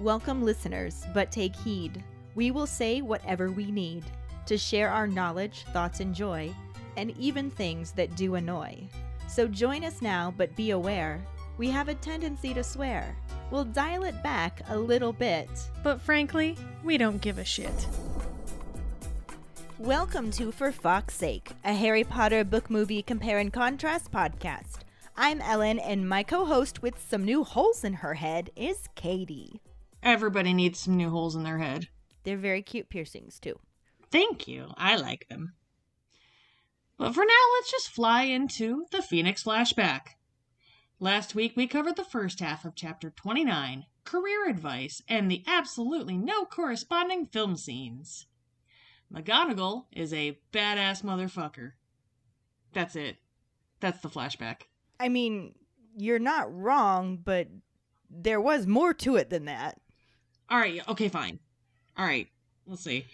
Welcome, listeners, but take heed. We will say whatever we need to share our knowledge, thoughts, and joy, and even things that do annoy. So join us now, but be aware we have a tendency to swear. We'll dial it back a little bit. But frankly, we don't give a shit. Welcome to For Fox's Sake, a Harry Potter book movie compare and contrast podcast. I'm Ellen, and my co host with some new holes in her head is Katie. Everybody needs some new holes in their head. They're very cute piercings, too. Thank you. I like them. But for now, let's just fly into the Phoenix flashback. Last week, we covered the first half of chapter 29 career advice and the absolutely no corresponding film scenes. McGonagall is a badass motherfucker. That's it. That's the flashback. I mean, you're not wrong, but there was more to it than that. All right, okay, fine. All right, let's see.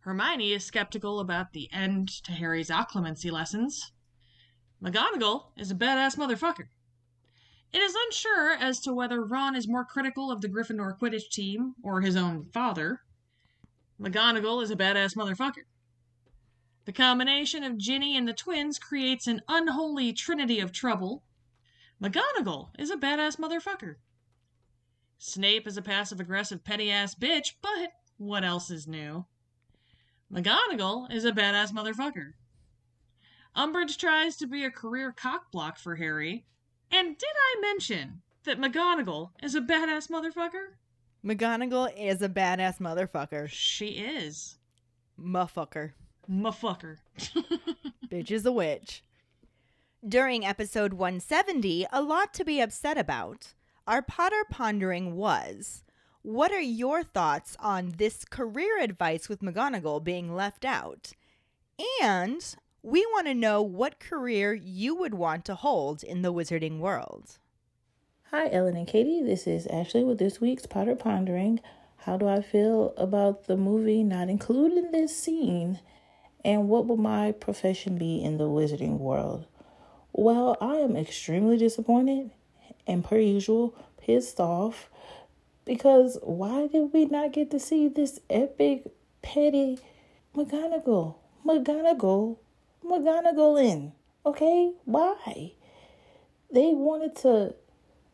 Hermione is skeptical about the end to Harry's occlumency lessons. McGonagall is a badass motherfucker. It is unsure as to whether Ron is more critical of the Gryffindor Quidditch team or his own father. McGonagall is a badass motherfucker. The combination of Ginny and the twins creates an unholy trinity of trouble. McGonagall is a badass motherfucker. Snape is a passive aggressive petty ass bitch, but what else is new? McGonagall is a badass motherfucker. Umbridge tries to be a career cockblock for Harry. And did I mention that McGonagall is a badass motherfucker? McGonagall is a badass motherfucker. She is. Muffucker. Muffucker. Bitch is a witch. During episode 170, a lot to be upset about. Our Potter pondering was what are your thoughts on this career advice with McGonagall being left out? And we want to know what career you would want to hold in the wizarding world. Hi, Ellen and Katie. This is Ashley with this week's Potter Pondering. How do I feel about the movie not including this scene? And what will my profession be in the wizarding world? Well, I am extremely disappointed and, per usual, pissed off because why did we not get to see this epic, petty McGonagall? McGonagall? McGonagall in. Okay? Why? They wanted to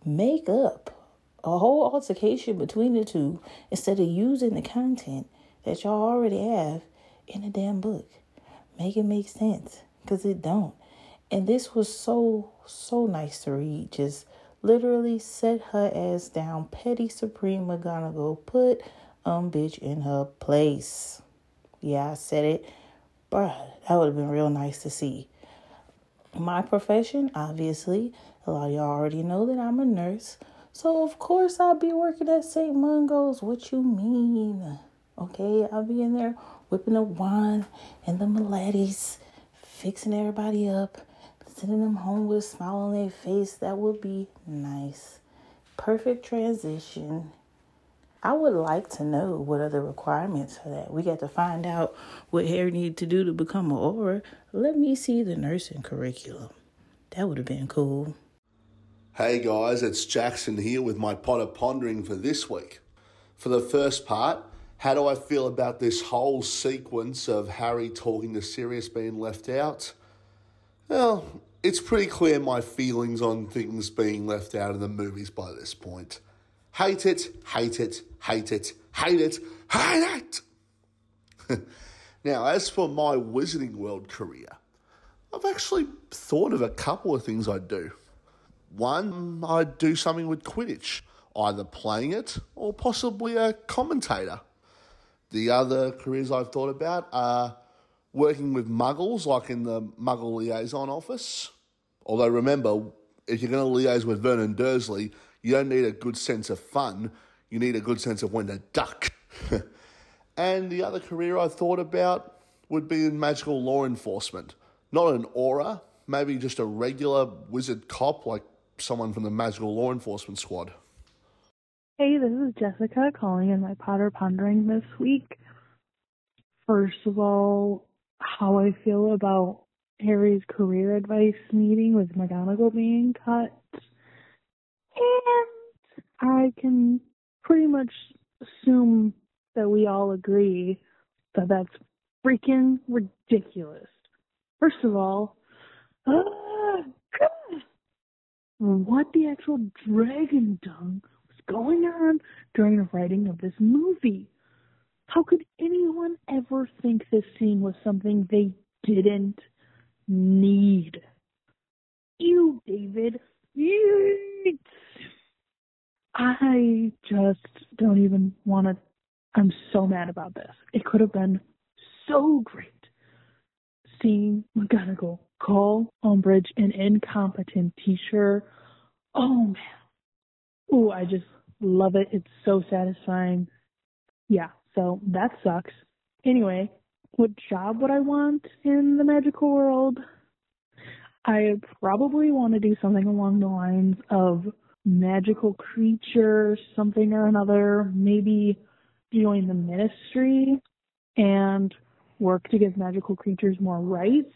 make up a whole altercation between the two instead of using the content that y'all already have in the damn book. Make it make sense because it don't. And this was so, so nice to read. Just literally set her ass down. Petty Supreme McGonagall put um bitch in her place. Yeah, I said it. Bruh, that would have been real nice to see. My profession, obviously, a lot of y'all already know that I'm a nurse. So of course I'll be working at St. Mungo's. What you mean? Okay, I'll be in there whipping a wine and the Milettis, fixing everybody up, sending them home with a smile on their face. That would be nice. Perfect transition. I would like to know what are the requirements for that. We got to find out what Harry needed to do to become an Auror. Let me see the nursing curriculum. That would have been cool. Hey guys, it's Jackson here with my Potter Pondering for this week. For the first part, how do I feel about this whole sequence of Harry talking to Sirius being left out? Well, it's pretty clear my feelings on things being left out in the movies by this point. Hate it, hate it, hate it, hate it, hate it! now, as for my Wizarding World career, I've actually thought of a couple of things I'd do. One, I'd do something with Quidditch, either playing it or possibly a commentator. The other careers I've thought about are working with muggles, like in the Muggle Liaison Office. Although remember, if you're going to liaise with Vernon Dursley, you don't need a good sense of fun, you need a good sense of when to duck. and the other career I thought about would be in magical law enforcement. Not an Auror, maybe just a regular wizard cop like someone from the magical law enforcement squad. Hey, this is Jessica calling in my Potter Pondering this week. First of all, how I feel about Harry's career advice meeting with McGonagall being cut. And I can pretty much assume that we all agree that that's freaking ridiculous. First of all, uh, what the actual dragon dung was going on during the writing of this movie? How could anyone ever think this scene was something they didn't need? You, David. Yeet. I just don't even want to. I'm so mad about this. It could have been so great seeing McGonagall call Umbridge an incompetent teacher. Oh man. Oh, I just love it. It's so satisfying. Yeah, so that sucks. Anyway, what job would I want in the magical world? I probably want to do something along the lines of magical creature, something or another, maybe join the ministry and work to give magical creatures more rights,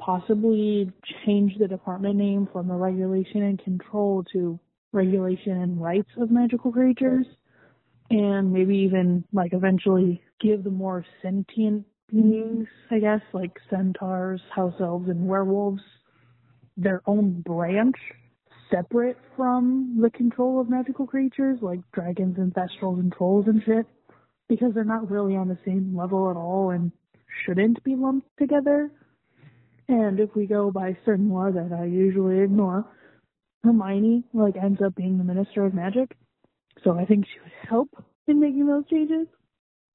possibly change the department name from the regulation and control to regulation and rights of magical creatures, and maybe even like eventually give the more sentient beings, I guess, like centaurs, house elves, and werewolves, their own branch separate from the control of magical creatures like dragons and thestrals and trolls and shit because they're not really on the same level at all and shouldn't be lumped together. And if we go by certain law that I usually ignore, Hermione like ends up being the Minister of Magic. So I think she would help in making those changes.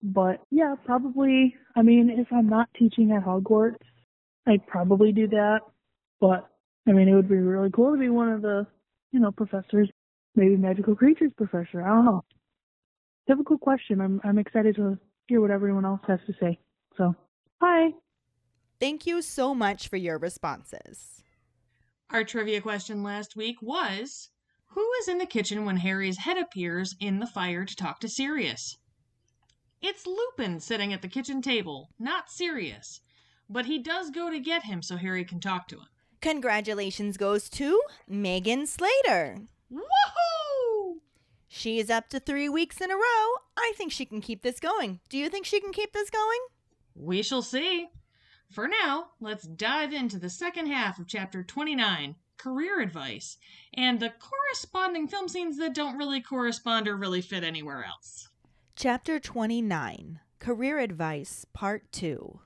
But yeah, probably I mean, if I'm not teaching at Hogwarts, I'd probably do that. But I mean, it would be really cool to be one of the, you know, professors, maybe magical creatures professor. I don't know. Difficult question. I'm I'm excited to hear what everyone else has to say. So, hi. Thank you so much for your responses. Our trivia question last week was Who is in the kitchen when Harry's head appears in the fire to talk to Sirius? It's Lupin sitting at the kitchen table, not Sirius. But he does go to get him so Harry can talk to him. Congratulations goes to Megan Slater. Woohoo! She is up to three weeks in a row. I think she can keep this going. Do you think she can keep this going? We shall see. For now, let's dive into the second half of chapter 29 career advice and the corresponding film scenes that don't really correspond or really fit anywhere else. Chapter 29 Career Advice, Part 2.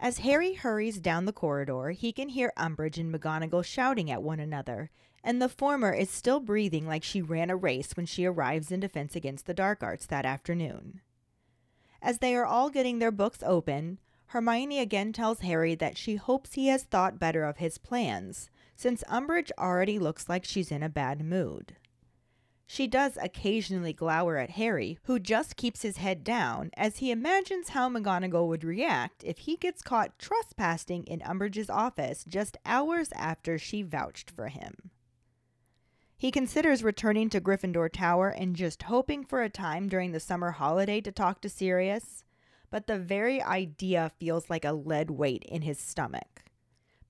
As Harry hurries down the corridor, he can hear Umbridge and McGonagall shouting at one another, and the former is still breathing like she ran a race when she arrives in Defense Against the Dark Arts that afternoon. As they are all getting their books open, Hermione again tells Harry that she hopes he has thought better of his plans, since Umbridge already looks like she's in a bad mood. She does occasionally glower at Harry, who just keeps his head down as he imagines how McGonagall would react if he gets caught trespassing in Umbridge's office just hours after she vouched for him. He considers returning to Gryffindor Tower and just hoping for a time during the summer holiday to talk to Sirius, but the very idea feels like a lead weight in his stomach.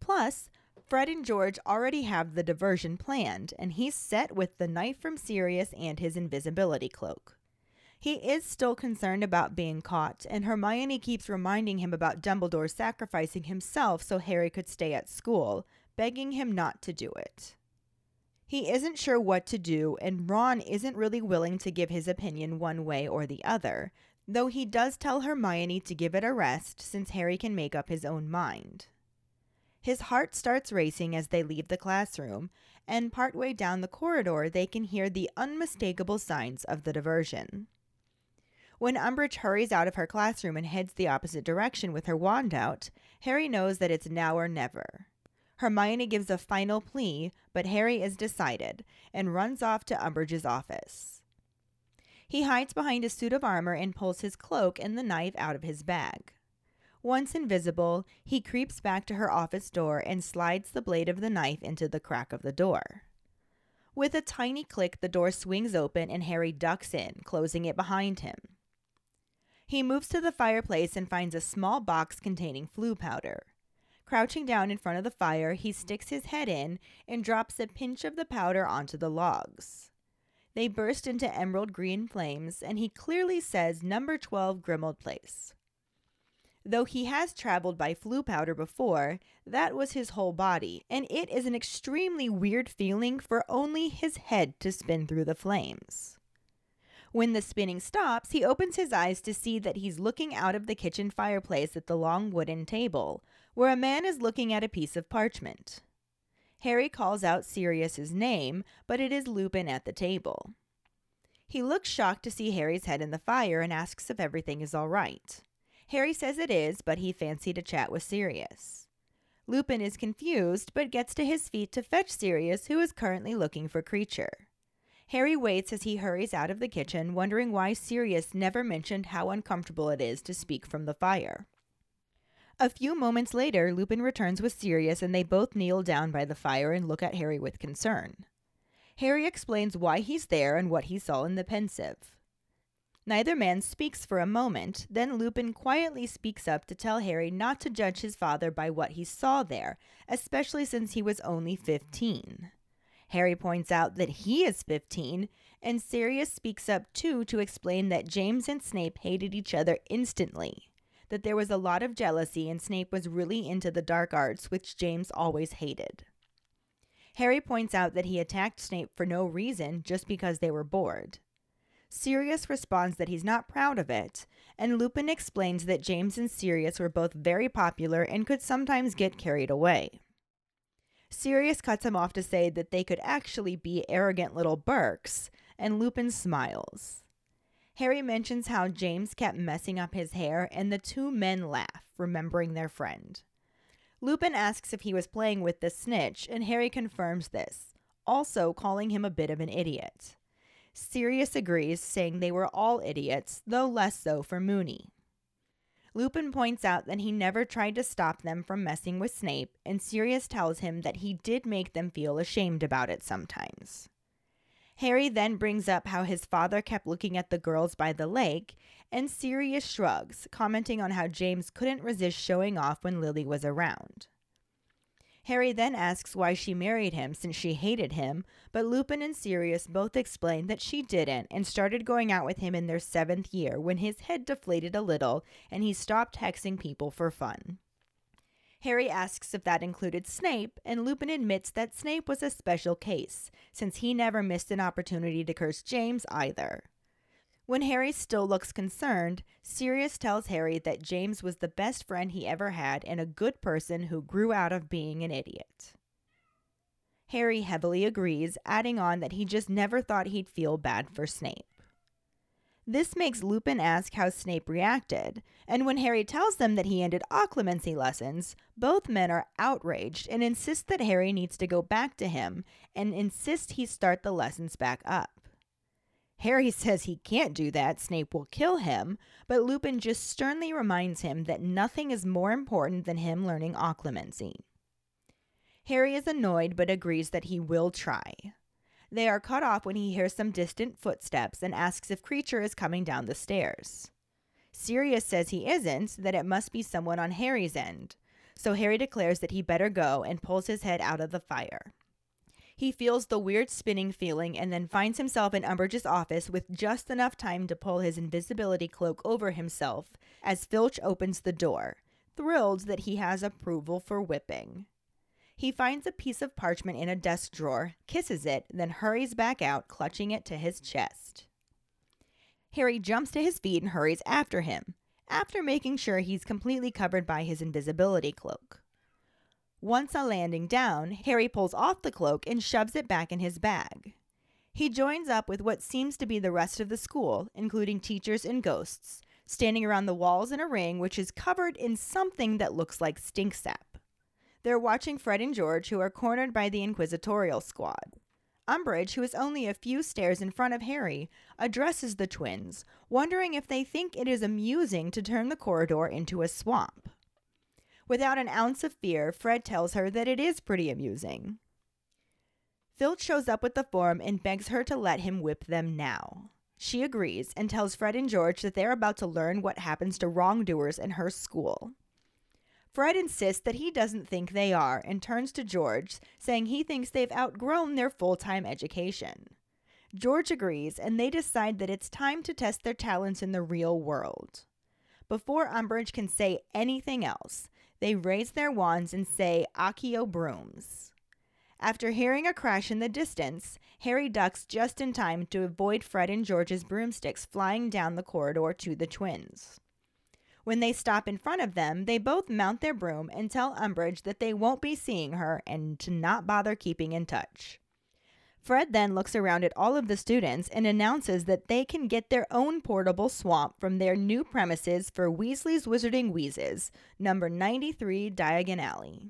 Plus, Fred and George already have the diversion planned, and he's set with the knife from Sirius and his invisibility cloak. He is still concerned about being caught, and Hermione keeps reminding him about Dumbledore sacrificing himself so Harry could stay at school, begging him not to do it. He isn't sure what to do, and Ron isn't really willing to give his opinion one way or the other, though he does tell Hermione to give it a rest since Harry can make up his own mind. His heart starts racing as they leave the classroom, and partway down the corridor, they can hear the unmistakable signs of the diversion. When Umbridge hurries out of her classroom and heads the opposite direction with her wand out, Harry knows that it's now or never. Hermione gives a final plea, but Harry is decided and runs off to Umbridge's office. He hides behind a suit of armor and pulls his cloak and the knife out of his bag. Once invisible, he creeps back to her office door and slides the blade of the knife into the crack of the door. With a tiny click, the door swings open and Harry ducks in, closing it behind him. He moves to the fireplace and finds a small box containing Floo powder. Crouching down in front of the fire, he sticks his head in and drops a pinch of the powder onto the logs. They burst into emerald green flames, and he clearly says number 12 Grimmauld Place. Though he has traveled by Floo powder before, that was his whole body, and it is an extremely weird feeling for only his head to spin through the flames. When the spinning stops, he opens his eyes to see that he's looking out of the kitchen fireplace at the long wooden table, where a man is looking at a piece of parchment. Harry calls out Sirius's name, but it is Lupin at the table. He looks shocked to see Harry's head in the fire and asks if everything is all right. Harry says it is, but he fancied a chat with Sirius. Lupin is confused, but gets to his feet to fetch Sirius, who is currently looking for Kreacher. Harry waits as he hurries out of the kitchen, wondering why Sirius never mentioned how uncomfortable it is to speak from the fire. A few moments later, Lupin returns with Sirius, and they both kneel down by the fire and look at Harry with concern. Harry explains why he's there and what he saw in the Pensieve. Neither man speaks for a moment, then Lupin quietly speaks up to tell Harry not to judge his father by what he saw there, especially since he was only 15. Harry points out that he is 15, and Sirius speaks up too to explain that James and Snape hated each other instantly, that there was a lot of jealousy and Snape was really into the dark arts, which James always hated. Harry points out that he attacked Snape for no reason, just because they were bored. Sirius responds that he's not proud of it, and Lupin explains that James and Sirius were both very popular and could sometimes get carried away. Sirius cuts him off to say that they could actually be arrogant little Burkes, and Lupin smiles. Harry mentions how James kept messing up his hair, and the two men laugh, remembering their friend. Lupin asks if he was playing with the snitch, and Harry confirms this, also calling him a bit of an idiot. Sirius agrees, saying they were all idiots, though less so for Moony. Lupin points out that he never tried to stop them from messing with Snape, and Sirius tells him that he did make them feel ashamed about it sometimes. Harry then brings up how his father kept looking at the girls by the lake, and Sirius shrugs, commenting on how James couldn't resist showing off when Lily was around. Harry then asks why she married him since she hated him, but Lupin and Sirius both explain that she didn't and started going out with him in their seventh year when his head deflated a little and he stopped hexing people for fun. Harry asks if that included Snape, and Lupin admits that Snape was a special case, since he never missed an opportunity to curse James either. When Harry still looks concerned, Sirius tells Harry that James was the best friend he ever had and a good person who grew out of being an idiot. Harry heavily agrees, adding on that he just never thought he'd feel bad for Snape. This makes Lupin ask how Snape reacted, and when Harry tells them that he ended occlumency lessons, both men are outraged and insist that Harry needs to go back to him and insist he start the lessons back up. Harry says he can't do that, Snape will kill him, but Lupin just sternly reminds him that nothing is more important than him learning occlumency. Harry is annoyed but agrees that he will try. They are cut off when he hears some distant footsteps and asks if Kreacher is coming down the stairs. Sirius says he isn't, that it must be someone on Harry's end. So Harry declares that he better go and pulls his head out of the fire. He feels the weird spinning feeling and then finds himself in Umbridge's office with just enough time to pull his invisibility cloak over himself as Filch opens the door, thrilled that he has approval for whipping. He finds a piece of parchment in a desk drawer, kisses it, then hurries back out, clutching it to his chest. Harry jumps to his feet and hurries after him, after making sure he's completely covered by his invisibility cloak. Once on landing down, Harry pulls off the cloak and shoves it back in his bag. He joins up with what seems to be the rest of the school, including teachers and ghosts, standing around the walls in a ring which is covered in something that looks like Stinksap. They're watching Fred and George, who are cornered by the Inquisitorial squad. Umbridge, who is only a few stairs in front of Harry, addresses the twins, wondering if they think it is amusing to turn the corridor into a swamp. Without an ounce of fear, Fred tells her that it is pretty amusing. Filch shows up with the form and begs her to let him whip them now. She agrees and tells Fred and George that they're about to learn what happens to wrongdoers in her school. Fred insists that he doesn't think they are and turns to George, saying he thinks they've outgrown their full time education. George agrees, and they decide that it's time to test their talents in the real world. Before Umbridge can say anything else, they raise their wands and say Accio brooms. After hearing a crash in the distance, Harry ducks just in time to avoid Fred and George's broomsticks flying down the corridor to the twins. When they stop in front of them, they both mount their broom and tell Umbridge that they won't be seeing her and to not bother keeping in touch. Fred then looks around at all of the students and announces that they can get their own portable swamp from their new premises for Weasley's Wizarding Wheezes, number 93 Diagon Alley.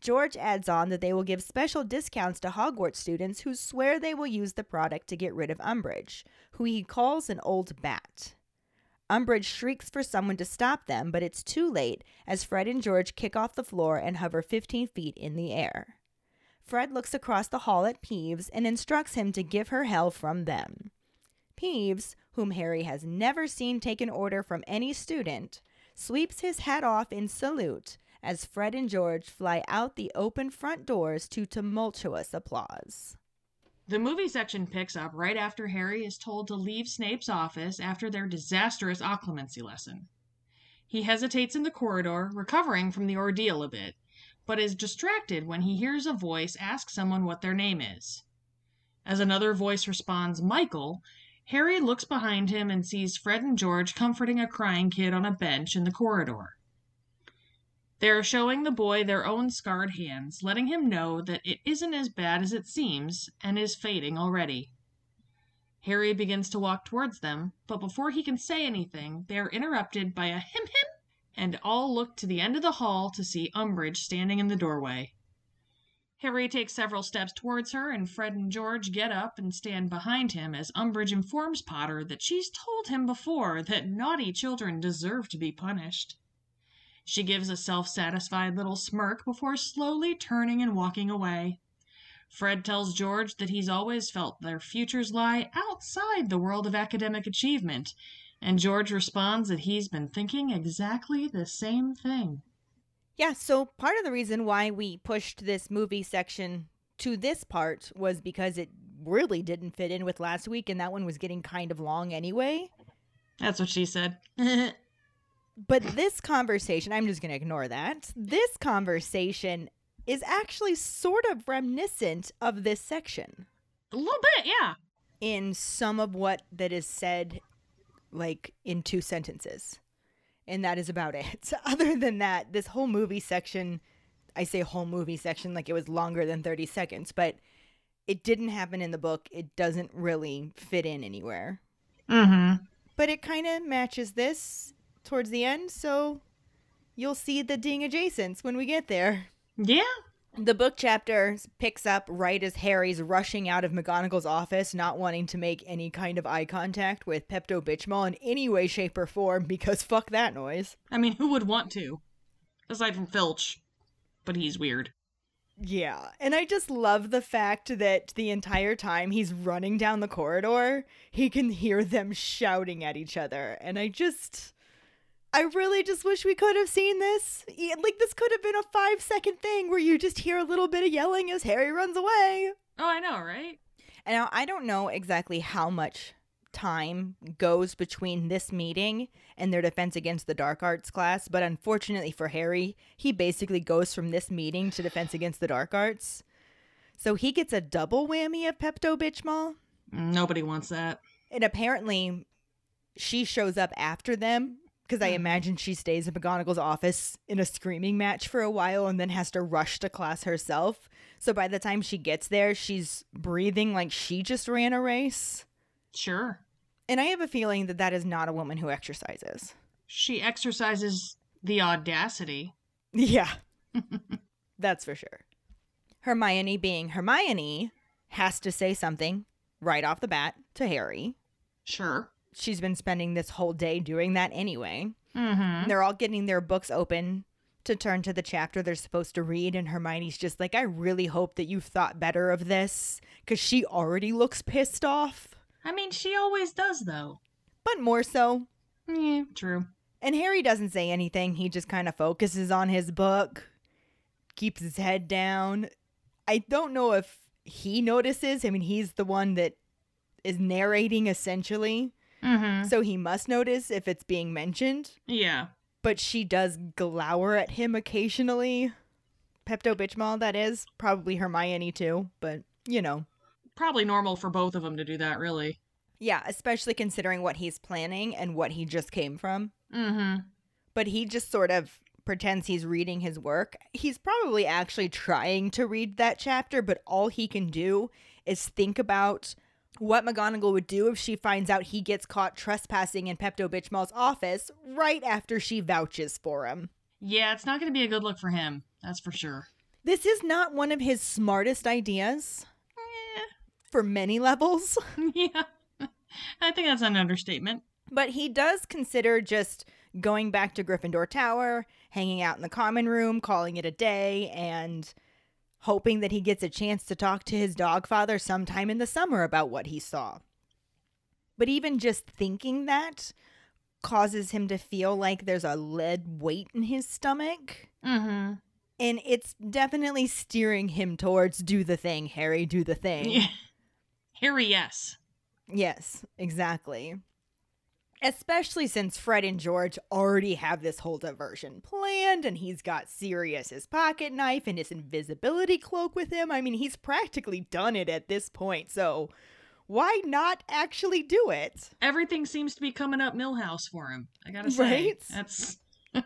George adds on that they will give special discounts to Hogwarts students who swear they will use the product to get rid of Umbridge, who he calls an old bat. Umbridge shrieks for someone to stop them, but it's too late as Fred and George kick off the floor and hover 15 feet in the air. Fred looks across the hall at Peeves and instructs him to give her hell from them. Peeves, whom Harry has never seen take an order from any student, sweeps his hat off in salute as Fred and George fly out the open front doors to tumultuous applause. The movie section picks up right after Harry is told to leave Snape's office after their disastrous occlumency lesson. He hesitates in the corridor, recovering from the ordeal a bit, but is distracted when he hears a voice ask someone what their name is. As another voice responds, Michael, Harry looks behind him and sees Fred and George comforting a crying kid on a bench in the corridor. They are showing the boy their own scarred hands, letting him know that it isn't as bad as it seems and is fading already. Harry begins to walk towards them, but before he can say anything, they are interrupted by a him him and all look to the end of the hall to see Umbridge standing in the doorway. Harry takes several steps towards her, and Fred and George get up and stand behind him as Umbridge informs Potter that she's told him before that naughty children deserve to be punished. She gives a self satisfied little smirk before slowly turning and walking away. Fred tells George that he's always felt their futures lie outside the world of academic achievement and George responds that he's been thinking exactly the same thing. Yeah, so part of the reason why we pushed this movie section to this part was because it really didn't fit in with last week, and that one was getting kind of long anyway. That's what she said. but this conversation, I'm just going to ignore that. This conversation is actually sort of reminiscent of this section. A little bit, yeah. In some of what that is said like in two sentences. And that is about it. So Other than that, this whole movie section, I say whole movie section like it was longer than 30 seconds, but it didn't happen in the book. It doesn't really fit in anywhere. Mm-hmm. But it kind of matches this towards the end, so you'll see the ding adjacents when we get there. Yeah, the book chapter picks up right as Harry's rushing out of McGonagall's office, not wanting to make any kind of eye contact with Pepto Bismol in any way, shape, or form because fuck that noise. I mean, who would want to? Aside from Filch. But he's weird. Yeah, and I just love the fact that the entire time he's running down the corridor, he can hear them shouting at each other. And I just. I really just wish we could have seen this. Like, this could have been a five second thing where you just hear a little bit of yelling as Harry runs away. Oh, I know, right? And now I don't know exactly how much time goes between this meeting and their defense against the dark arts class, but unfortunately for Harry, he basically goes from this meeting to defense against the dark arts. So he gets a double whammy of Pepto Bismol. Nobody wants that. And apparently, she shows up after them because I mm-hmm. imagine she stays in McGonagall's office in a screaming match for a while and then has to rush to class herself. So by the time she gets there, she's breathing like she just ran a race. Sure. And I have a feeling that that is not a woman who exercises. She exercises the audacity. Yeah. That's for sure. Hermione, being Hermione, has to say something right off the bat to Harry. Sure she's been spending this whole day doing that anyway. Mm-hmm. They're all getting their books open to turn to the chapter they're supposed to read, and Hermione's just like, I really hope that you've thought better of this because she already looks pissed off. I mean, she always does, though. But more so. Yeah, true. And Harry doesn't say anything. He just kind of focuses on his book, keeps his head down. I don't know if he notices. I mean, he's the one that is narrating essentially. Mm-hmm. So he must notice if it's being mentioned, Yeah. but she does glower at him occasionally. Pepto Bitchmal, that is. Probably Hermione too, but you know. Probably normal for both of them to do that, really. Yeah, especially considering what he's planning and what he just came from. Mm-hmm. But he just sort of pretends he's reading his work. He's probably actually trying to read that chapter, but all he can do is think about what McGonagall would do if she finds out he gets caught trespassing in Pepto Bitchmal's office right after she vouches for him. Yeah, it's not going to be a good look for him. That's for sure. This is not one of his smartest ideas Eh, for many levels, yeah. I think that's an understatement. but he does consider just going back to Gryffindor Tower, hanging out in the common room, calling it a day, and hoping that he gets a chance to talk to his dog father sometime in the summer about what he saw. But even just thinking that causes him to feel like there's a lead weight in his stomach. Mm-hmm. And it's definitely steering him towards do the thing, Harry, do the thing. Yeah. Harry, yes. Yes, exactly. Especially since Fred and George already have this whole diversion planned, and he's got Sirius's pocket knife and his invisibility cloak with him. I mean, he's practically done it at this point, so why not actually do it? Everything seems to be coming up Milhouse for him. I gotta say. Right? That's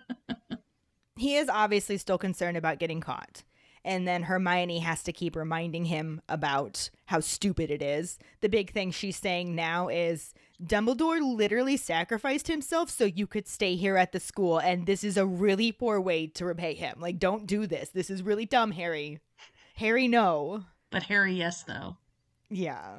He is obviously still concerned about getting caught. And then Hermione has to keep reminding him about how stupid it is. The big thing she's saying now is Dumbledore literally sacrificed himself so you could stay here at the school, and this is a really poor way to repay him. Like, don't do this. This is really dumb, Harry. Harry, no. but Harry, yes, though. Yeah.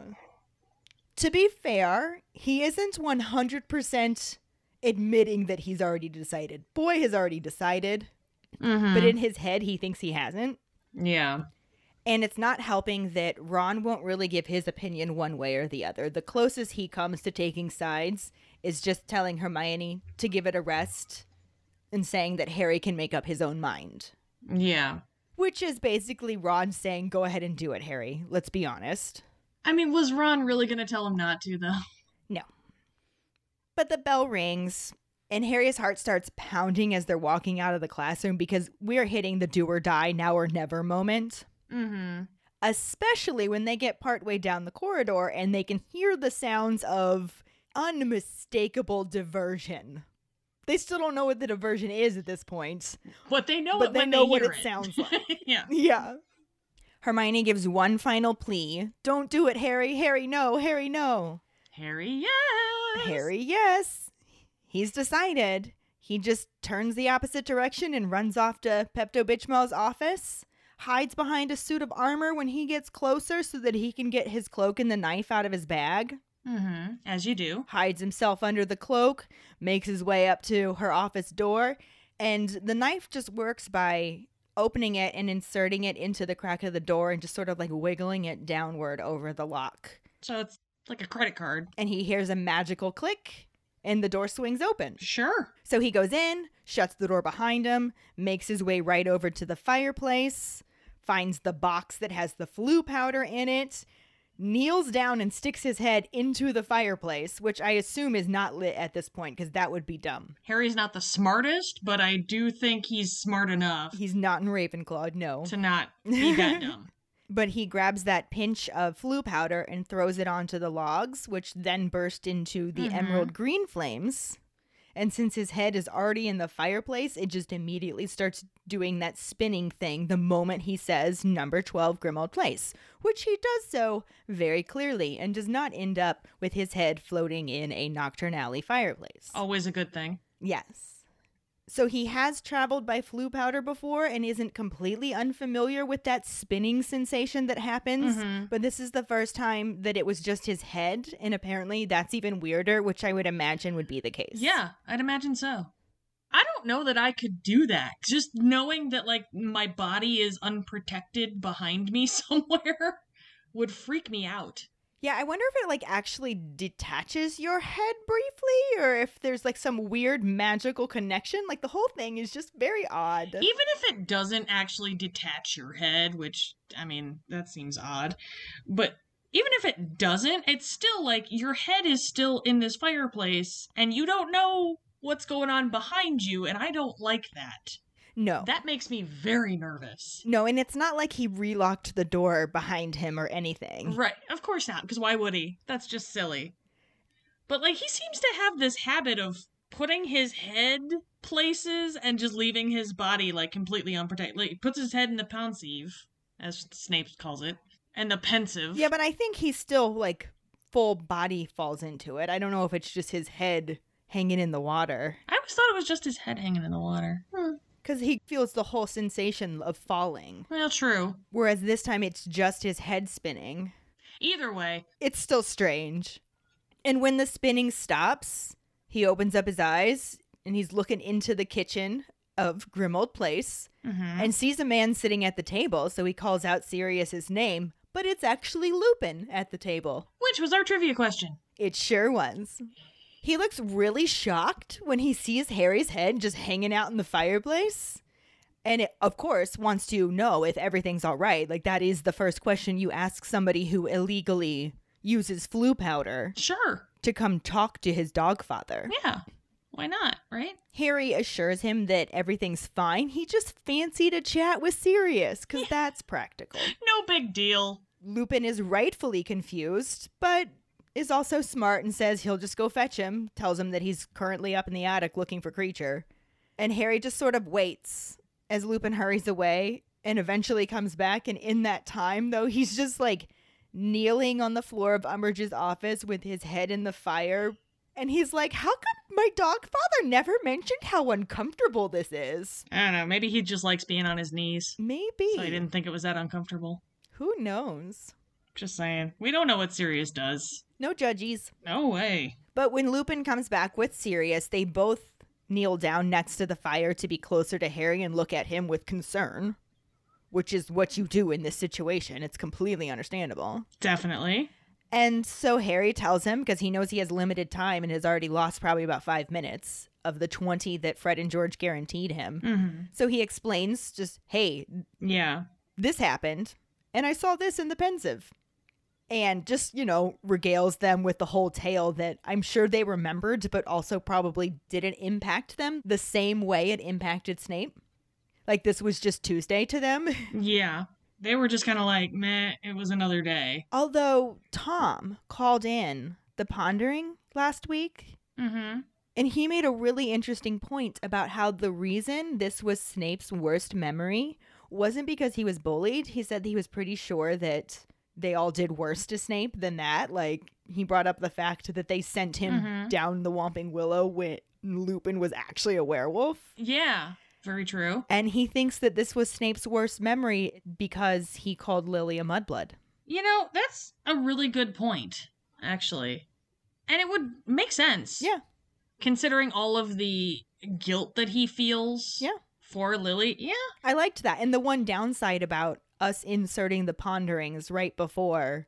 To be fair, he isn't 100% admitting that he's already decided. Boy has already decided, Mm-hmm. but in his head, he thinks he hasn't. yeah. And it's not helping that Ron won't really give his opinion one way or the other. The closest he comes to taking sides is just telling Hermione to give it a rest and saying that Harry can make up his own mind. Yeah. Which is basically Ron saying, go ahead and do it, Harry. Let's be honest. I mean, was Ron really gonna tell him not to, though? No. But the bell rings, and Harry's heart starts pounding as they're walking out of the classroom because we're hitting the do or die, now or never moment. Mm-hmm. especially when they get partway down the corridor and they can hear the sounds of unmistakable diversion. They still don't know what the diversion is at this point, But they know but it they know they what hear it sounds like. yeah. yeah. Hermione gives one final plea. Don't do it, Harry. Harry, no. Harry, no. Harry, yes. Harry, yes. He's decided. He just turns the opposite direction and runs off to Pepto Bitchmal's office, hides behind a suit of armor when he gets closer so that he can get his cloak and the knife out of his bag, Mm-hmm. As you do. hides himself under the cloak, makes his way up to her office door, and the knife just works by opening it and inserting it into the crack of the door and just sort of like wiggling it downward over the lock. So it's like a credit card. And he hears a magical click and the door swings open. Sure. So he goes in, shuts the door behind him, makes his way right over to the fireplace, finds the box that has the Floo powder in it, kneels down and sticks his head into the fireplace, which I assume is not lit at this point because that would be dumb. Harry's not the smartest, but I do think he's smart enough He's not in Ravenclaw, no. to not be that dumb. But he grabs that pinch of Floo powder and throws it onto the logs, which then burst into the Mhm. emerald green flames. And since his head is already in the fireplace, it just immediately starts doing that spinning thing the moment he says number 12 Grimmauld Place, which he does so very clearly and does not end up with his head floating in a Knockturn Alley fireplace. Always a good thing. Yes. So he has traveled by Floo powder before and isn't completely unfamiliar with that spinning sensation that happens. Mhm. But this is the first time that it was just his head, and apparently that's even weirder, which I would imagine would be the case. Yeah, I'd imagine so. I don't know that I could do that. Just knowing that like my body is unprotected behind me somewhere would freak me out. Yeah, I wonder if it like actually detaches your head briefly or if there's like some weird magical connection. Like the whole thing is just very odd. Even if it doesn't actually detach your head, which I mean, that seems odd, but even if it doesn't, it's still like your head is still in this fireplace and you don't know what's going on behind you, and I don't like that. No. That makes me very nervous. no, and it's not like he relocked the door behind him or anything. Right, of course not, because why would he? That's just silly. But like he seems to have this habit of putting his head places and just leaving his body like completely unprotected. Like he puts his head in the Pensieve, as Snape calls it, and the Pensieve. Yeah, but I think he still like full body falls into it. I don't know if it's just his head hanging in the water I always thought it was just his head hanging in the water. Hmm. Because he feels the whole sensation of falling. Well, true. Whereas this time it's just his head spinning. Either way, It's still strange. And when the spinning stops, he opens up his eyes and he's looking into the kitchen of Grimmauld Place Mhm. and sees a man sitting at the table. So he calls out Sirius's name, but it's actually Lupin at the table. which was our trivia question. It sure was. He looks really shocked when he sees Harry's head just hanging out in the fireplace. And it, of course, wants to know if everything's all right. Like, that is the first question you ask somebody who illegally uses Floo powder Sure. to come talk to his dog father. Yeah. Why not? Right? Harry assures him that everything's fine. He just fancied a chat with Sirius because that's practical. No big deal. Lupin is rightfully confused, but is also smart and says he'll just go fetch him, tells him that he's currently up in the attic looking for Kreacher. And Harry just sort of waits as Lupin hurries away and eventually comes back. And in that time, though, he's just like kneeling on the floor of Umbridge's office with his head in the fire. And he's like, How come my dog father never mentioned how uncomfortable this is? I don't know. Maybe he just likes being on his knees. Maybe. So he didn't think it was that uncomfortable. Who knows? Just saying. We don't know what Sirius does. No judgies. No way. But when Lupin comes back with Sirius, they both kneel down next to the fire to be closer to Harry and look at him with concern, which is what you do in this situation. It's completely understandable. Definitely. And so Harry tells him, because he knows he has limited time and has already lost probably about five minutes of the 20 that Fred and George guaranteed him. Mm-hmm. So he explains just, hey, Yeah. this happened, and I saw this in the Pensieve. And just, you know, regales them with the whole tale that I'm sure they remembered, but also probably didn't impact them the same way it impacted Snape. Like this was just Tuesday to them. Yeah. They were just kind of like, meh, it was another day. Although Tom called in the pondering last week, Mm-hmm. and he made a really interesting point about how the reason this was Snape's worst memory wasn't because he was bullied. He said he was pretty sure that they all did worse to Snape than that. Like he brought up the fact that they sent him Mhm. down the Whomping Willow when Lupin was actually a werewolf. Yeah. Very true. And he thinks that this was Snape's worst memory because he called Lily a mudblood. You know, that's a really good point, actually. And it would make sense. Yeah. Considering all of the guilt that he feels Yeah. for Lily. Yeah. I liked that. And the one downside about us inserting the ponderings right before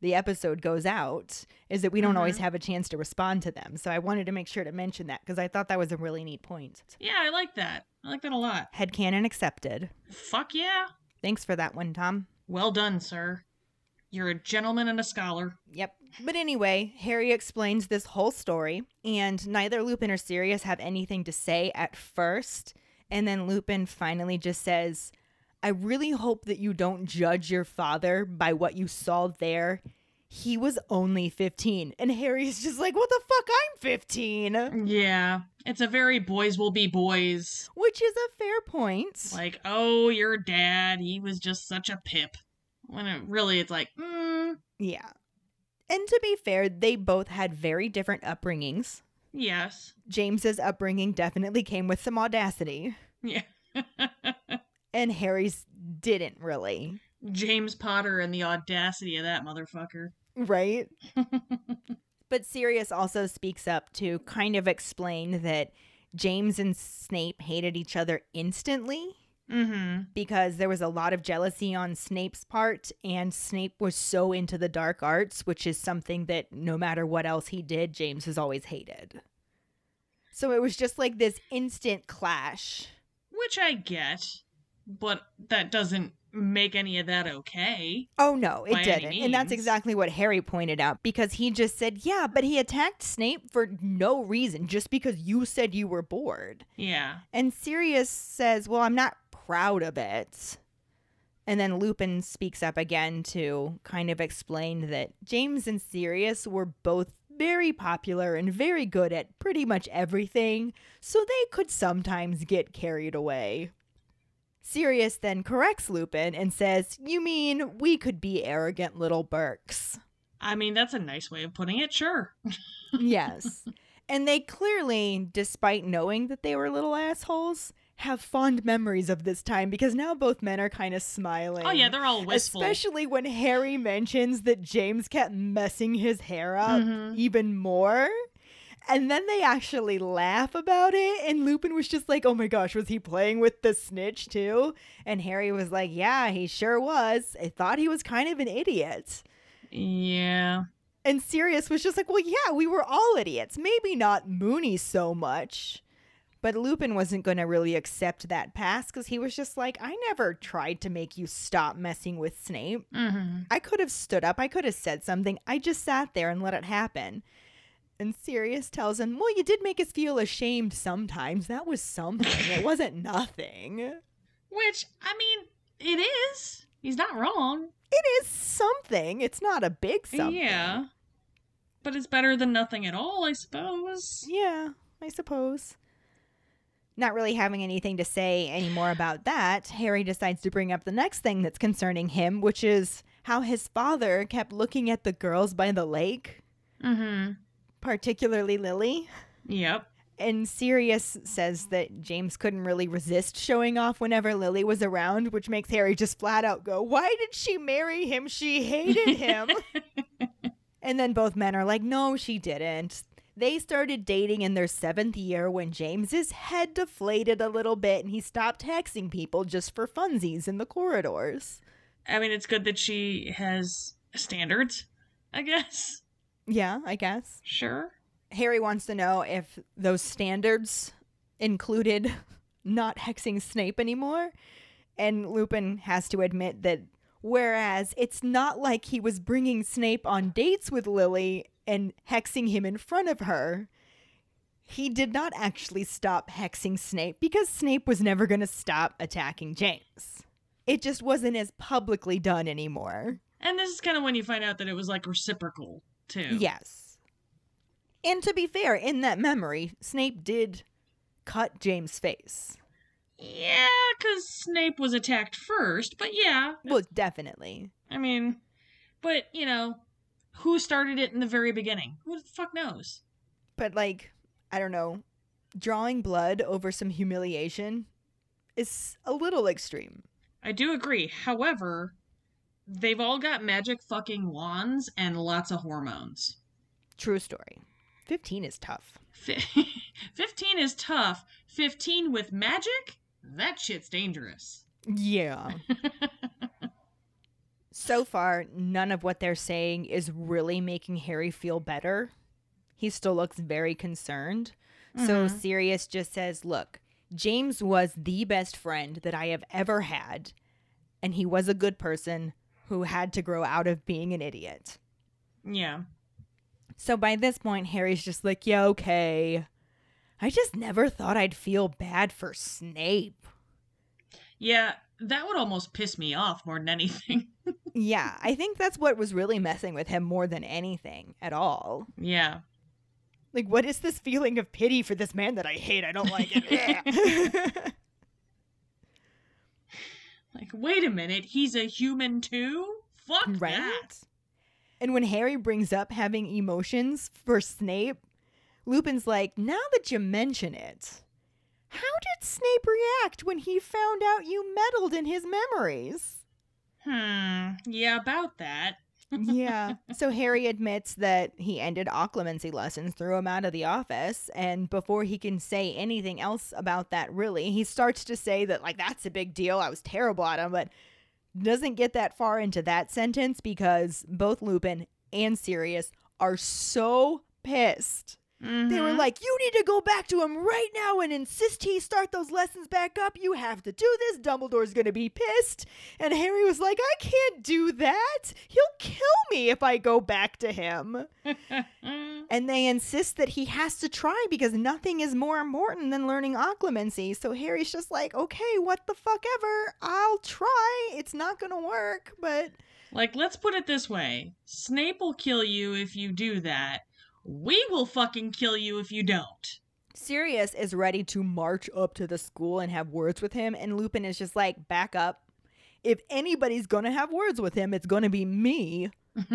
the episode goes out is that we don't always mm-hmm. have a chance to respond to them. So I wanted to make sure to mention that because I thought that was a really neat point. Yeah, I like that. I like that a lot. Head Headcanon accepted. Fuck yeah. Thanks for that one, Tom. Well done, sir. You're a gentleman and a scholar. Yep. But anyway, Harry explains this whole story, and neither Lupin or Sirius have anything to say at first. And then Lupin finally just says, I really hope that you don't judge your father by what you saw there. He was only 15. And Harry's just like, What the fuck? I'm 15. Yeah. It's a very boys will be boys. Which is a fair point. Like, oh, your dad, he was just such a pip. When it really, it's like, mm, yeah. And to be fair, they both had very different upbringings. yes. James's upbringing definitely came with some audacity. Yeah. and Harry's didn't really, James Potter and the audacity of that motherfucker. right? but Sirius also speaks up to kind of explain that James and Snape hated each other instantly Mm-hmm. because there was a lot of jealousy on Snape's part, and Snape was so into the dark arts, which is something that no matter what else he did, James has always hated. So it was just like this instant clash. Which I get. But that doesn't make any of that okay. Oh no, it didn't. And that's exactly what Harry pointed out because he just said, "Yeah, but he attacked Snape for no reason, just because you said you were bored." Yeah. And Sirius says, "Well, I'm not proud of it." And then Lupin speaks up again to kind of explain that James and Sirius were both very popular and very good at pretty much everything, so they could sometimes get carried away. Sirius then corrects Lupin and says, You mean we could be arrogant little Burks? I mean, that's a nice way of putting it, sure. yes. And they clearly, despite knowing that they were little assholes, have fond memories of this time because now both men are kind of smiling. Oh, yeah, they're all wistful. Especially when Harry mentions that James kept messing his hair up Mhm. even more. And then they actually laugh about it. And Lupin was just like, oh my gosh, was he playing with the snitch too? And Harry was like, yeah, he sure was. I thought he was kind of an idiot. Yeah. And Sirius was just like, well, yeah, we were all idiots. Maybe not Moony so much. But Lupin wasn't going to really accept that pass because he was just like, I never tried to make you stop messing with Snape. Mm-hmm. I could have stood up. I could have said something. I just sat there and let it happen. And Sirius tells him, Well, you did make us feel ashamed sometimes. That was something. it wasn't nothing. Which, I mean, it is. He's not wrong. It is something. It's not a big something. Yeah. But it's better than nothing at all, I suppose. Yeah, I suppose. Not really having anything to say anymore about that, Harry decides to bring up the next thing that's concerning him, which is how his father kept looking at the girls by the lake, Mm-hmm. Particularly Lily. Yep. And Sirius says that James couldn't really resist showing off whenever Lily was around, which makes Harry just flat out go, Why did she marry him? She hated him. and then both men are like, No, she didn't. They started dating in their seventh year when James's head deflated a little bit and he stopped hexing people just for funsies in the corridors. I mean, it's good that she has standards, I guess. Yeah, I guess. Sure. Harry wants to know if those standards included not hexing Snape anymore. And Lupin has to admit that whereas it's not like he was bringing Snape on dates with Lily and hexing him in front of her, he did not actually stop hexing Snape because Snape was never going to stop attacking James. It just wasn't as publicly done anymore. And this is kind of when you find out that it was like reciprocal, too. Yes. And to be fair, in that memory, Snape did cut James' face. Yeah, because Snape was attacked first, but yeah. Well, definitely. I mean, but, you know, who started it in the very beginning? Who the fuck knows? But, like, I don't know, drawing blood over some humiliation is a little extreme. I do agree. However, they've all got magic fucking wands and lots of hormones. True story. 15 is tough. Fi- 15 is tough. 15 with magic? That shit's dangerous. Yeah. so far, none of what they're saying is really making Harry feel better. He still looks very concerned. So Mhm. Sirius just says, Look, James was the best friend that I have ever had, and he was a good person who had to grow out of being an idiot. Yeah. So by this point, Harry's just like, Yeah, okay. I just never thought I'd feel bad for Snape. Yeah, that would almost piss me off more than anything. Yeah, I think that's what was really messing with him more than anything at all. yeah. Like, what is this feeling of pity for this man that I hate? I don't like it. Like, wait a minute, he's a human too? Fuck right? that. And when Harry brings up having emotions for Snape, Lupin's like, now that you mention it, how did Snape react when he found out you meddled in his memories? Hmm. Yeah, about that. Yeah. So Harry admits that he ended occlumency lessons, threw him out of the office, and before he can say anything else about that, really, he starts to say that, like, that's a big deal. I was terrible at him, but doesn't get that far into that sentence because both Lupin and Sirius are so pissed They were Mhm. like, You need to go back to him right now and insist he start those lessons back up. You have to do this. Dumbledore's going to be pissed. And Harry was like, I can't do that. He'll kill me if I go back to him. And they insist that he has to try because nothing is more important than learning occlumency. So Harry's just like, Okay, what the fuck ever. I'll try. It's not going to work, but. like, let's put it this way Snape will kill you if you do that. We will fucking kill you if you don't. Sirius is ready to march up to the school and have words with him, and Lupin is just like, back up. If anybody's gonna have words with him, it's gonna be me.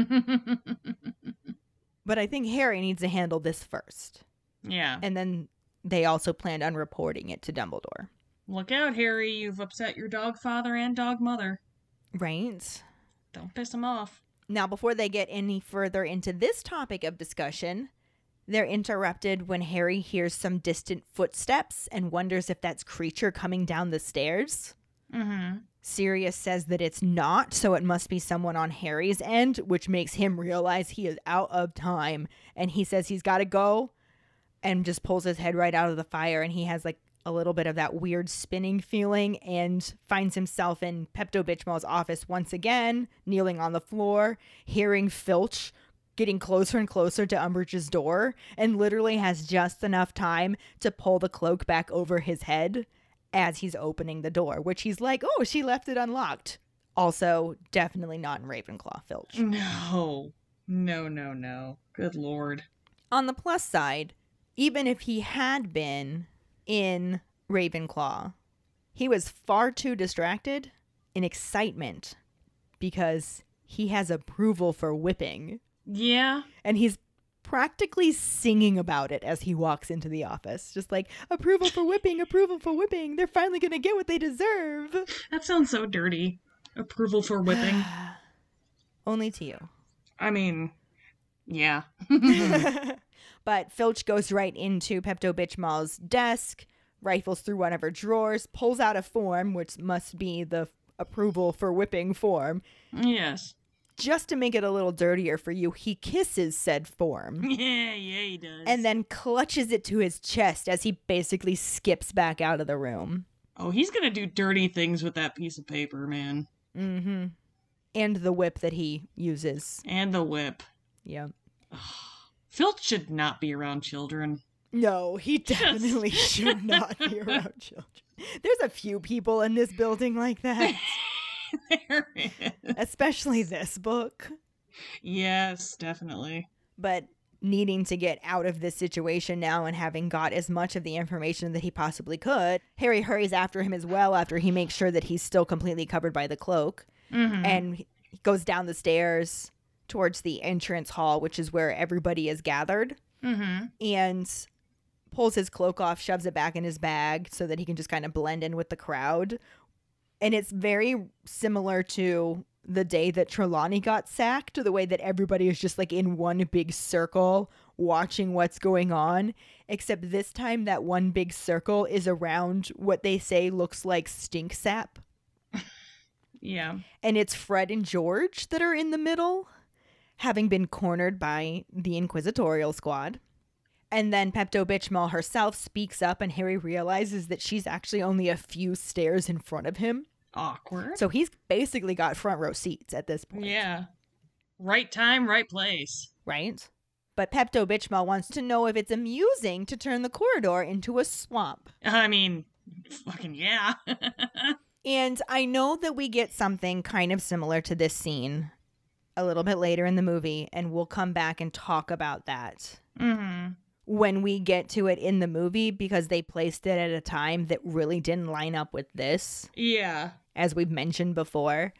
But I think Harry needs to handle this first. yeah. And then they also planned on reporting it to Dumbledore. Look out, Harry. You've upset your dog father and dog mother. Right? Don't piss him off. Now, before they get any further into this topic of discussion, they're interrupted when Harry hears some distant footsteps and wonders if that's Kreacher coming down the stairs. Mm-hmm. Sirius says that it's not, so it must be someone on Harry's end, which makes him realize he is out of time. And he says he's got to go and just pulls his head right out of the fire. And he has like a little bit of that weird spinning feeling and finds himself in Pepto Bitchmall's office once again, kneeling on the floor, hearing Filch getting closer and closer to Umbridge's door, and literally has just enough time to pull the cloak back over his head as he's opening the door, which he's like, oh, she left it unlocked. Also, definitely not in Ravenclaw Filch. No. No, no, no. Good lord. On the plus side, even if he had been in Ravenclaw, he was far too distracted in excitement because he has approval for whipping. Yeah. And he's practically singing about it as he walks into the office. Just like, approval for whipping, approval for whipping. They're finally going to get what they deserve. That sounds so dirty. Approval for whipping. Only to you. I mean, yeah. but Filch goes right into Pepto Bitchmall's desk, rifles through one of her drawers, pulls out a form, which must be the approval for whipping form. yes. Just to make it a little dirtier for you, he kisses said form Yeah, yeah, he does. and then clutches it to his chest as he basically skips back out of the room. Oh, he's gonna do dirty things with that piece of paper, man. Mm-hmm. And the whip that he uses. And the whip. Yep. Filch should not be around children. No, he definitely should not be around children. There's a few people in this building like that, there is. especially this book. Yes, definitely. But needing to get out of this situation now and having got as much of the information that he possibly could, Harry hurries after him as well after he makes sure that he's still completely covered by the cloak. Mm-hmm. And he goes down the stairs towards the entrance hall, which is where everybody is gathered. Mm-hmm. and pulls his cloak off, shoves it back in his bag so that he can just kind of blend in with the crowd. And it's very similar to the day that Trelawney got sacked, the way that everybody is just like in one big circle watching what's going on. Except this time, that one big circle is around what they say looks like Stinksap. Yeah. And it's Fred and George that are in the middle, having been cornered by the Inquisitorial squad. And then Pepto Bitchmal herself speaks up, and Harry realizes that she's actually only a few stairs in front of him. Awkward. So he's basically got front row seats at this point. yeah. Right time, right place. Right? But Pepto Bitchmal wants to know if it's amusing to turn the corridor into a swamp. I mean, fucking yeah. And I know that we get something kind of similar to this scene a little bit later in the movie, and we'll come back and talk about that mm-hmm. when we get to it in the movie because they placed it at a time that really didn't line up with this, Yeah. as we've mentioned before.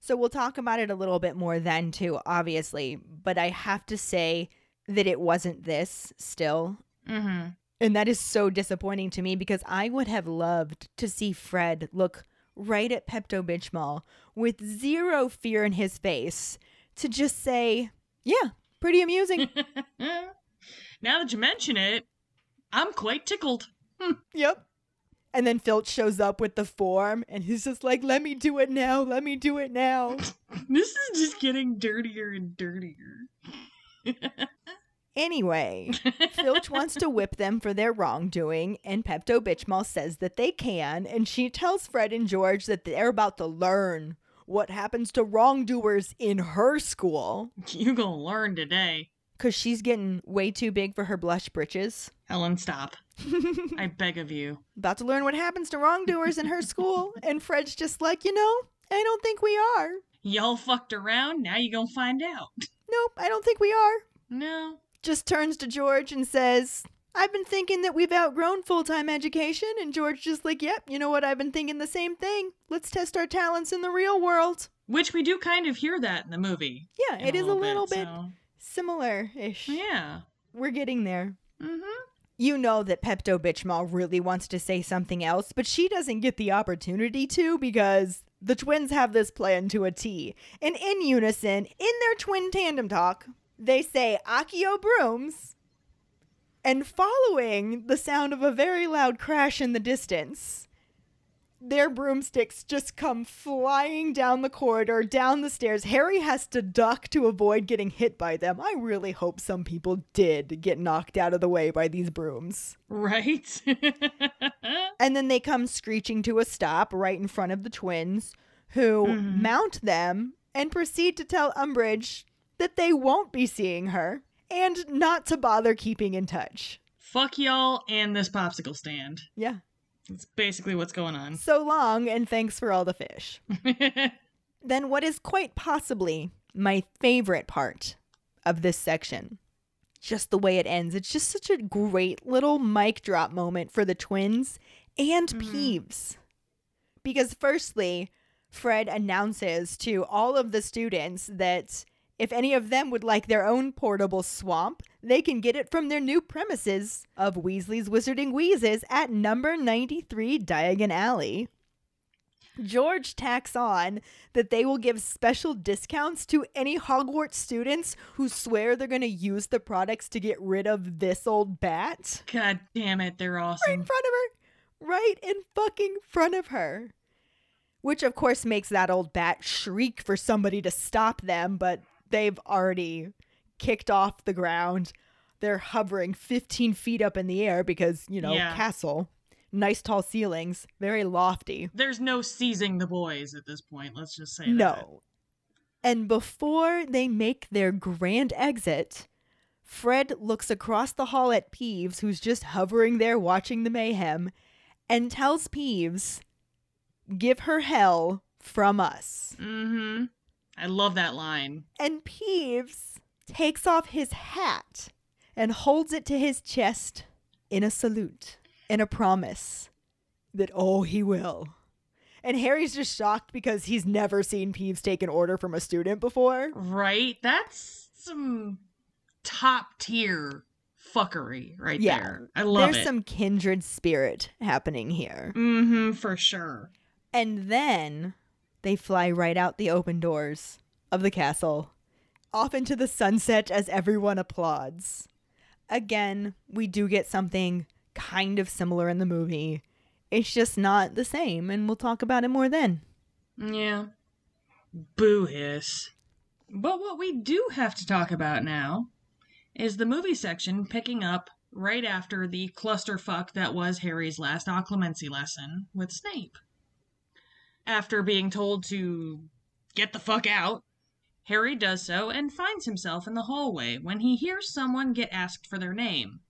So we'll talk about it a little bit more then, too, obviously. But I have to say that it wasn't this still. Mm-hmm. And that is so disappointing to me because I would have loved to see Fred look right at Pepto Bitchmal with zero fear in his face to just say, Yeah, pretty amusing. now that you mention it, I'm quite tickled. Hmm. yep. And then Filch shows up with the form and he's just like, Let me do it now. Let me do it now. This is just getting dirtier and dirtier. Anyway, Filch wants to whip them for their wrongdoing, and Pepto Bitchmal says that they can, and she tells Fred and George that they're about to learn what happens to wrongdoers in her school. You gonna learn today. Because she's getting way too big for her blush britches. Ellen, stop. I beg of you. About to learn what happens to wrongdoers in her school, and Fred's just like, you know, I don't think we are. Y'all fucked around, now you gonna find out. Nope, I don't think we are. No. Just turns to George and says, I've been thinking that we've outgrown full time education. And George just like, yep, you know what? I've been thinking the same thing. Let's test our talents in the real world. Which we do kind of hear that in the movie. Yeah, it is a little bit so- similar ish. Yeah. We're getting there. Mm-hmm. You know that Pepto Bitchmal really wants to say something else, but she doesn't get the opportunity to because the twins have this plan to a T. And in unison, in their twin tandem talk, they say Accio brooms. And following the sound of a very loud crash in the distance, their broomsticks just come flying down the corridor, down the stairs. Harry has to duck to avoid getting hit by them. I really hope some people did get knocked out of the way by these brooms. Right? And then they come screeching to a stop right in front of the twins, who Mhm. mount them and proceed to tell Umbridge that they won't be seeing her and not to bother keeping in touch. Fuck y'all and this popsicle stand. Yeah. That's basically what's going on. So long, and thanks for all the fish. then what is quite possibly my favorite part of this section just the way it ends it's just such a great little mic drop moment for the twins and Mhm. peeves because firstly fred announces to all of the students that if any of them would like their own portable swamp, they can get it from their new premises of Weasley's Wizarding Wheezes at number 93 Diagon Alley. George tacks on that they will give special discounts to any Hogwarts students who swear they're going to use the products to get rid of this old bat. God damn it, they're Right in front of her. Right in fucking front of her. Which, of course, makes that old bat shriek for somebody to stop them, but they've already kicked off the ground. They're hovering 15 feet up in the air because, you know, Yeah. castle. Nice tall ceilings, very lofty. There's no seizing the boys at this point, let's just say that. No. And before they make their grand exit, Fred looks across the hall at Peeves, who's just hovering there watching the mayhem, and tells Peeves, Give her hell from us. Mm-hmm. I love that line. And Peeves takes off his hat and holds it to his chest in a salute, in a promise that, oh, he will. And Harry's just shocked because he's never seen Peeves take an order from a student before. Right? That's some top tier fuckery right Yeah. there. I love There's it. some kindred spirit happening here. Mm-hmm, for sure. And then they fly right out the open doors of the castle, off into the sunset as everyone applauds. Again, we do get something kind of similar in the movie. It's just not the same, and we'll talk about it more then. Yeah. Boo hiss. But what we do have to talk about now is the movie section picking up right after the clusterfuck that was Harry's last occlumency lesson with Snape. After being told to get the fuck out, Harry does so and finds himself in the hallway when he hears someone get asked for their name.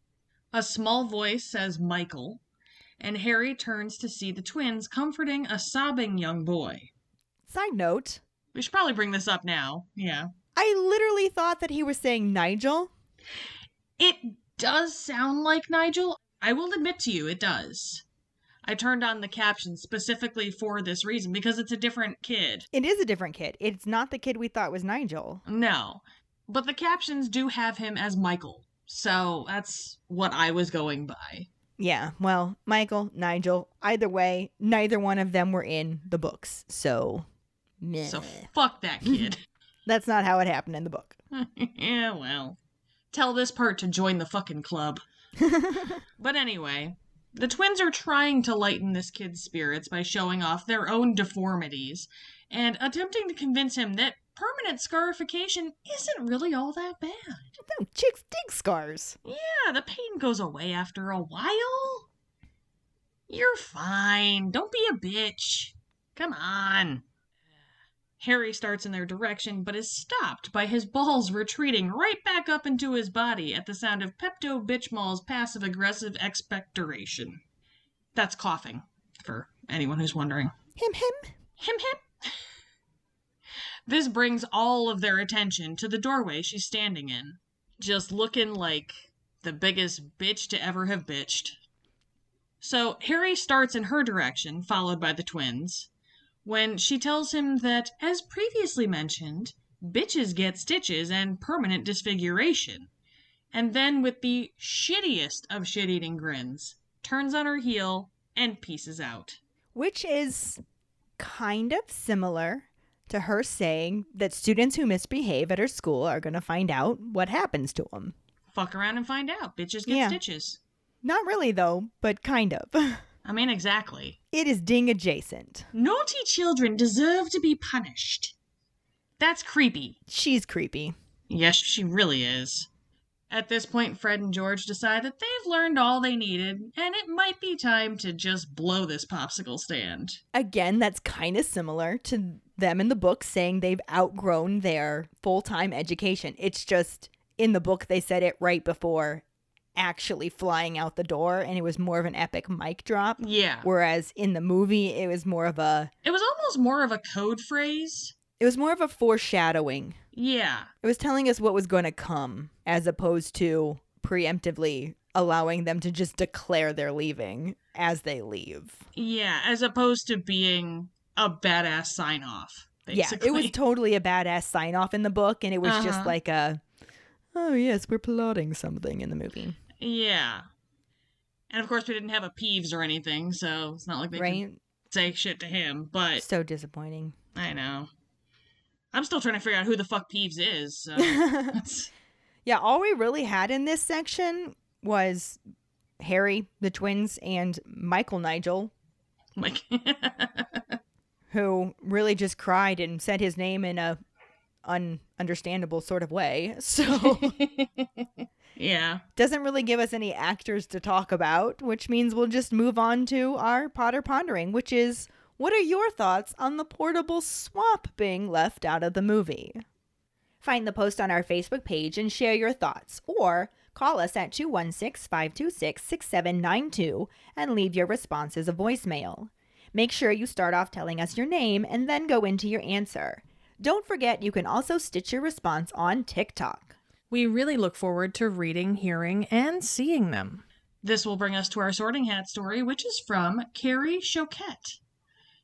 A small voice says Michael, and Harry turns to see the twins comforting a sobbing young boy. Side note, We should probably bring this up now. Yeah. I literally thought that he was saying Nigel. It does sound like Nigel. I will admit to you, it does. I turned on the captions specifically for this reason because it's a different kid. It is a different kid. It's not the kid we thought was Nigel. No. But the captions do have him as Michael. So that's what I was going by. Yeah, well, Michael, Nigel, either way, neither one of them were in the books. So, meh. So fuck that kid. that's not how it happened in the book. yeah, well. Tell this part to join the fucking club. But anyway, the twins are trying to lighten this kid's spirits by showing off their own deformities and attempting to convince him that permanent scarification isn't really all that bad. No, chicks dig scars. Yeah, the pain goes away after a while. You're fine. Don't be a bitch. Come on. Harry starts in their direction, but is stopped by his balls retreating right back up into his body at the sound of Pepto Bitchmall's passive aggressive expectoration. That's coughing, for anyone who's wondering. Him, him. Him, him. This brings all of their attention to the doorway she's standing in, just looking like the biggest bitch to ever have bitched. So Harry starts in her direction, followed by the twins, when she tells him that, as previously mentioned, bitches get stitches and permanent disfiguration. And then, with the shittiest of shit eating grins, turns on her heel and pieces out. Which is kind of similar to her saying that students who misbehave at her school are going to find out what happens to them. Fuck around and find out. Bitches get Yeah. stitches. Not really, though, but kind of. I mean, exactly. it is ding adjacent. Naughty children deserve to be punished. That's creepy. She's creepy. Yes, she really is. At this point, Fred and George decide that they've learned all they needed, and it might be time to just blow this popsicle stand. Again, that's kind of similar to them in the book saying they've outgrown their full time education. It's just in the book, they said it right before actually flying out the door, and it was more of an epic mic drop. Yeah. Whereas in the movie, it was more of a It was almost more of a code phrase. it was more of a foreshadowing. Yeah. It was telling us what was going to come, as opposed to preemptively allowing them to just declare they're leaving as they leave. Yeah, as opposed to being a badass sign off. Basically. Yeah, it was totally a badass sign off in the book, and it was just Uh-huh. like a, oh yes, we're plotting something in the movie, yeah. And of course, we didn't have a Peeves or anything, so it's not like they right? could say shit to him. But So disappointing. I know. I'm still trying to figure out who the fuck Peeves is. So that's- Yeah, all we really had in this section was Harry, the twins, and Michael Nigel, like, who really just cried and said his name in a ununderstandable sort of way. So yeah. doesn't really give us any actors to talk about, which means we'll just move on to our Potter pondering, which is what are your thoughts on the portable swamp being left out of the movie? Find the post on our Facebook page and share your thoughts, or call us at 216 526 6792 and leave your response as a voicemail. Make sure you start off telling us your name and then go into your answer. Don't forget you can also stitch your response on TikTok. We really look forward to reading, hearing, and seeing them. This will bring us to our sorting hat story, which is from Carrie Choquette.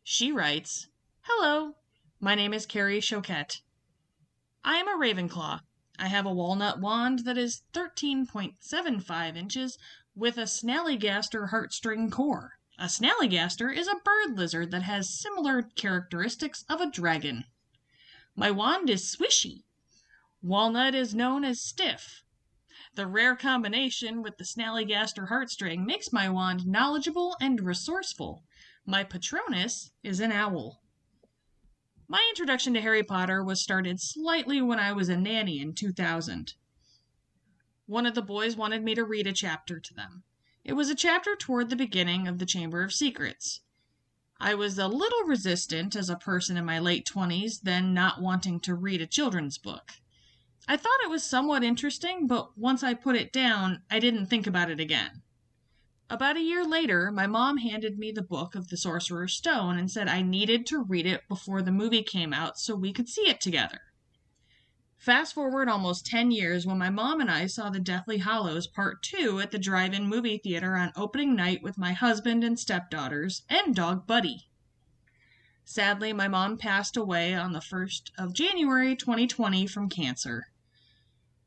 She writes Hello, my name is Carrie Choquette. I am a Ravenclaw. I have a walnut wand that is 13.75 inches with a Snallygaster heartstring core. A Snallygaster is a bird lizard that has similar characteristics of a dragon. My wand is swishy. Walnut is known as stiff. The rare combination with the Snallygaster heartstring makes my wand knowledgeable and resourceful. My Patronus is an owl. My introduction to Harry Potter was started slightly when I was a nanny in 2000. One of the boys wanted me to read a chapter to them. It was a chapter toward the beginning of the Chamber of Secrets. I was a little resistant as a person in my late 20s, then not wanting to read a children's book. I thought it was somewhat interesting, but once I put it down, I didn't think about it again. About a year later, my mom handed me the book of the Sorcerer's Stone and said I needed to read it before the movie came out so we could see it together. Fast forward almost 10 years when my mom and I saw The Deathly Hallows Part 2 at the drive in movie theater on opening night with my husband and stepdaughters and dog Buddy. Sadly, my mom passed away on the 1st of January 2020 from cancer.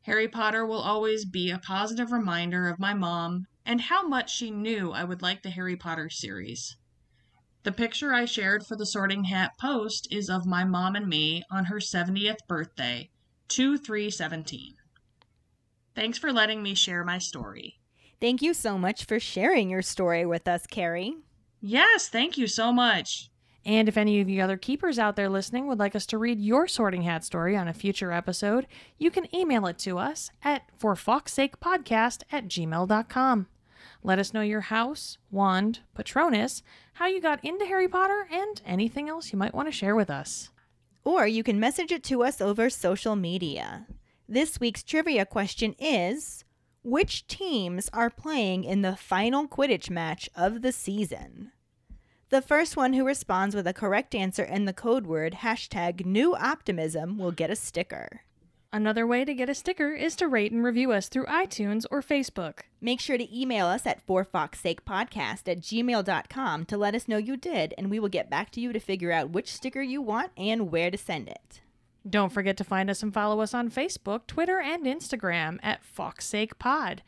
Harry Potter will always be a positive reminder of my mom and how much she knew I would like the Harry Potter series. The picture I shared for the Sorting Hat post is of my mom and me on her 70th birthday, 2 3 17. Thanks for letting me share my story. Thank you so much for sharing your story with us, Carrie. Yes, thank you so much. And if any of you other keepers out there listening would like us to read your sorting hat story on a future episode, you can email it to us at forfoxsakepodcast at gmail.com. Let us know your house, wand, patronus, how you got into Harry Potter, and anything else you might want to share with us. Or you can message it to us over social media. This week's trivia question is Which teams are playing in the final Quidditch match of the season? The first one who responds with a correct answer and the code word hashtag new optimism will get a sticker. Another way to get a sticker is to rate and review us through iTunes or Facebook. Make sure to email us at forfoxsakepodcast at gmail.com to let us know you did, and we will get back to you to figure out which sticker you want and where to send it. Don't forget to find us and follow us on Facebook, Twitter, and Instagram at FoxSakePod.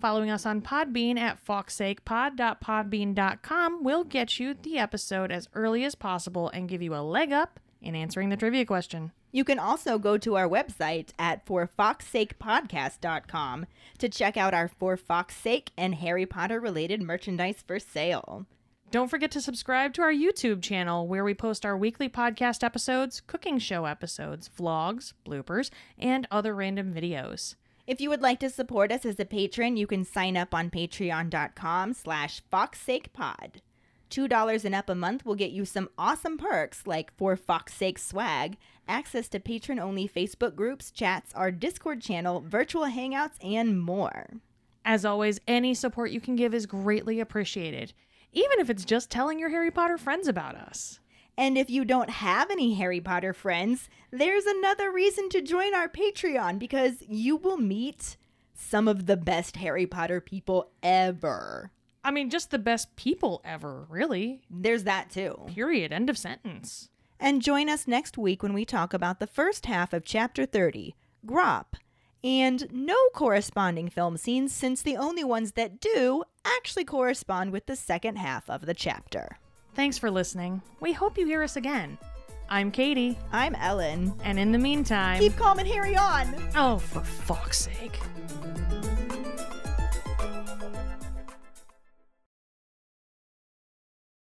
Following us on Podbean at foxsakepod.podbean.com will get you the episode as early as possible and give you a leg up in answering the trivia question. You can also go to our website at forfoxsakepodcast.com to check out our For Fox Sake and Harry Potter related merchandise for sale. Don't forget to subscribe to our YouTube channel where we post our weekly podcast episodes, cooking show episodes, vlogs, bloopers, and other random videos. If you would like to support us as a patron, you can sign up on patreon.com slash foxsakepod. $2 and up a month will get you some awesome perks like For Fox Sake swag, access to patron-only Facebook groups, chats, our Discord channel, virtual hangouts, and more. As always, any support you can give is greatly appreciated, even if it's just telling your Harry Potter friends about us. And if you don't have any Harry Potter friends, there's another reason to join our Patreon because you will meet some of the best Harry Potter people ever. I mean, just the best people ever, really. There's that too. Period. End of sentence. And join us next week when we talk about the first half of Chapter 30, Grawp, and no corresponding film scenes since the only ones that do actually correspond with the second half of the chapter. Thanks for listening. We hope you hear us again. I'm Katie, I'm Ellen. and in the meantime, Keep calm and Harry on! oh, for fuck's sake.